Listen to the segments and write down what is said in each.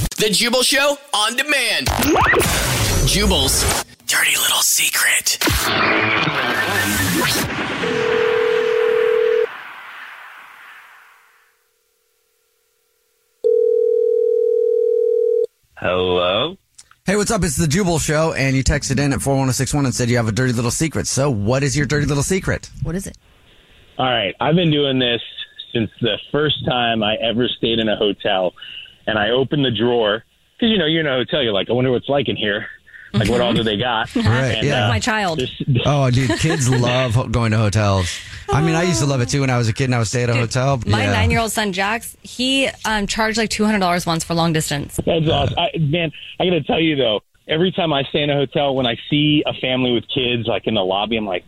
The Jubal Show on demand. Jubal's dirty little secret. Hello. Hey, what's up? It's the Jubal Show, and you texted in at 41061 and said you have a dirty little secret. So, what is your dirty little secret? What is it? All right. I've been doing this since the first time I ever stayed in a hotel, and I opened the drawer because you know you're in a hotel. You're like, I wonder what it's like in here. Like, what all do they got? Right, And, yeah. uh, My child. Oh, dude, kids love going to hotels. I mean, I used to love it too when I was a kid and I would stay at a hotel. My Yeah. nine year old son, Jax, he um, charged like $200 once for long distance. That's awesome. I, man, I got to tell you though, every time I stay in a hotel, when I see a family with kids like in the lobby, I'm like,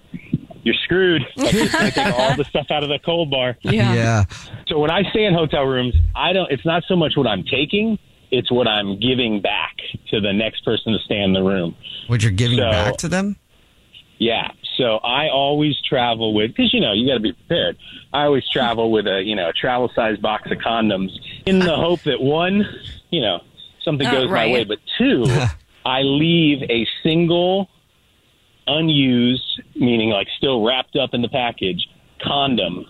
you're screwed. Like, it's gonna take all the stuff out of the cold bar. Yeah. So when I stay in hotel rooms, I don't. It's not so much what I'm taking; it's what I'm giving back to the next person to stay in the room. What you're giving So- back to them? Yeah. So I always travel with because you know you got to be prepared. I always travel with a you know a travel size box of condoms in the hope that one, you know, something Uh, goes right. my way, but two, I leave a single unused, meaning like still wrapped up in the package, condom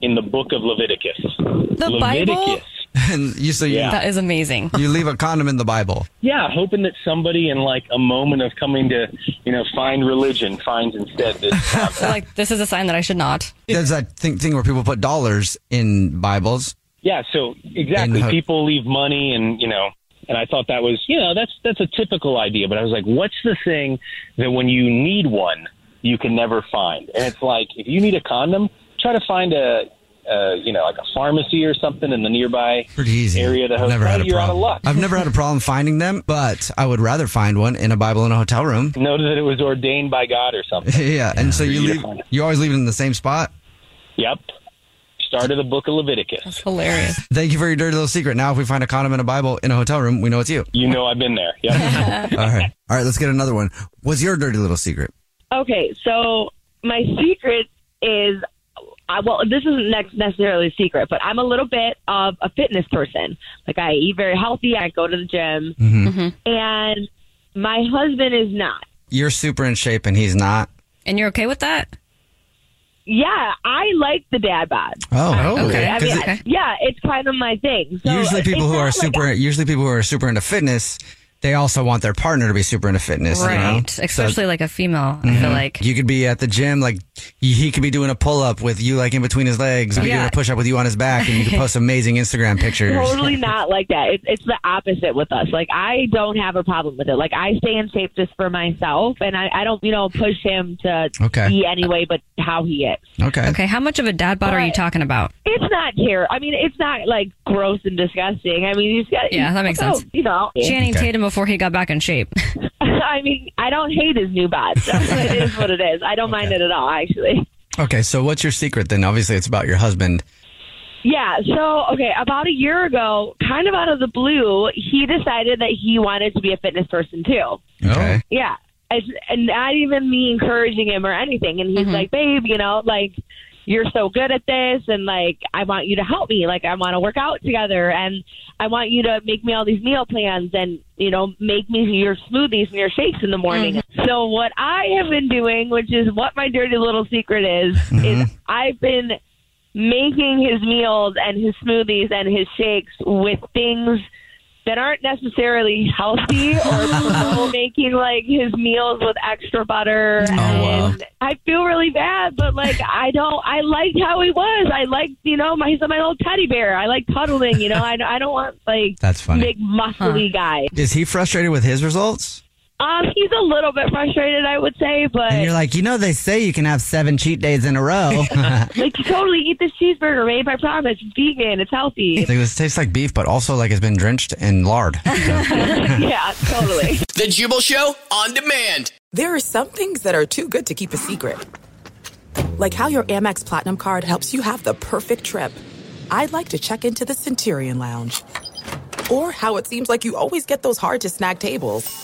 in the book of Leviticus. The Leviticus. Bible? And you so you, Yeah. That is amazing. you leave a condom in the Bible. Yeah, hoping that somebody in like a moment of coming to, you know, find religion finds instead this. uh, So, like, this is a sign that I should not. There's that thing, thing where people put dollars in Bibles. Yeah, so exactly. And ho- People leave money and, you know, and I thought that was, you know, that's that's a typical idea, but I was like, what's the thing that when you need one, you can never find? And it's like if you need a condom, try to find a uh, you know, like a pharmacy or something in the nearby Pretty easy. area of the I've never had a You're out of problem. luck. I've never had a problem finding them, but I would rather find one in a Bible in a hotel room. Know that it was ordained by God or something. yeah, and so you you leave. You always leave it in the same spot. Yep. Start of the book of Leviticus. That's hilarious. Thank you for your dirty little secret. Now, if we find a condom in a Bible in a hotel room, we know it's you. You know I've been there. Yep. All right. All right, let's get another one. What's your dirty little secret? Okay, so my secret is, I, well, this isn't ne- necessarily a secret, but I'm a little bit of a fitness person. Like I eat very healthy. I go to the gym, mm-hmm. Mm-hmm. and my husband is not. You're super in shape and he's not. And you're okay with that? Yeah, I like the dad bod. Oh, okay. I 'Cause mean, it- yeah, it's kind of my thing. So usually people who are like super, usually people who are super into fitness, they also want their partner to be super into fitness. you know? Right. So Especially like a female, I feel mm-hmm. like. you could be at the gym, like he he could be doing a pull up with you like in between his legs, or be doing a push up with you on his back, and you can post amazing Instagram pictures. totally not like that. It's it's the opposite with us. Like I don't have a problem with it. Like I stay in shape just for myself, and I, I don't you know push him to Okay. be any way but how he is. Okay. Okay, how much of a dad bod are you talking about? It's not here. I mean, it's not like gross and disgusting. I mean, he's got Yeah, that makes oh, sense. You know, Channing Okay. Tatum before he got back in shape. I mean, I don't hate his new bod. So it is what it is. I don't mind it at all, actually. Okay. So what's your secret then? Obviously, it's about your husband. Yeah, so okay, about a year ago, kind of out of the blue, he decided that he wanted to be a fitness person too. Okay. Yeah. It's, and not even me encouraging him or anything. And he's mm-hmm. like, babe, you know, like, you're so good at this. And like, I want you to help me. Like, I want to work out together. And I want you to make me all these meal plans and, you know, make me your smoothies and your shakes in the morning. Mm-hmm. So what I have been doing, which is what my dirty little secret is, mm-hmm. is I've been making his meals and his smoothies and his shakes with things that aren't necessarily healthy or making like his meals with extra butter Oh, and I feel really bad but like I don't I liked how he was. I liked you know my he's my little teddy bear. I like cuddling you know I, I don't want like That's funny. big muscly guy. Is he frustrated with his results? Um he's a little bit frustrated I would say but And you're like, you know, they say you can have seven cheat days in a row. like you totally eat this cheeseburger babe I promise it's vegan it's healthy Like, this tastes like beef, but also like it's been drenched in lard. yeah totally The Jubal Show on demand. There are some things that are too good to keep a secret. Like how your Amex Platinum card helps you have the perfect trip. I'd like to check into the Centurion Lounge. Or how it seems like you always get those hard to snag tables.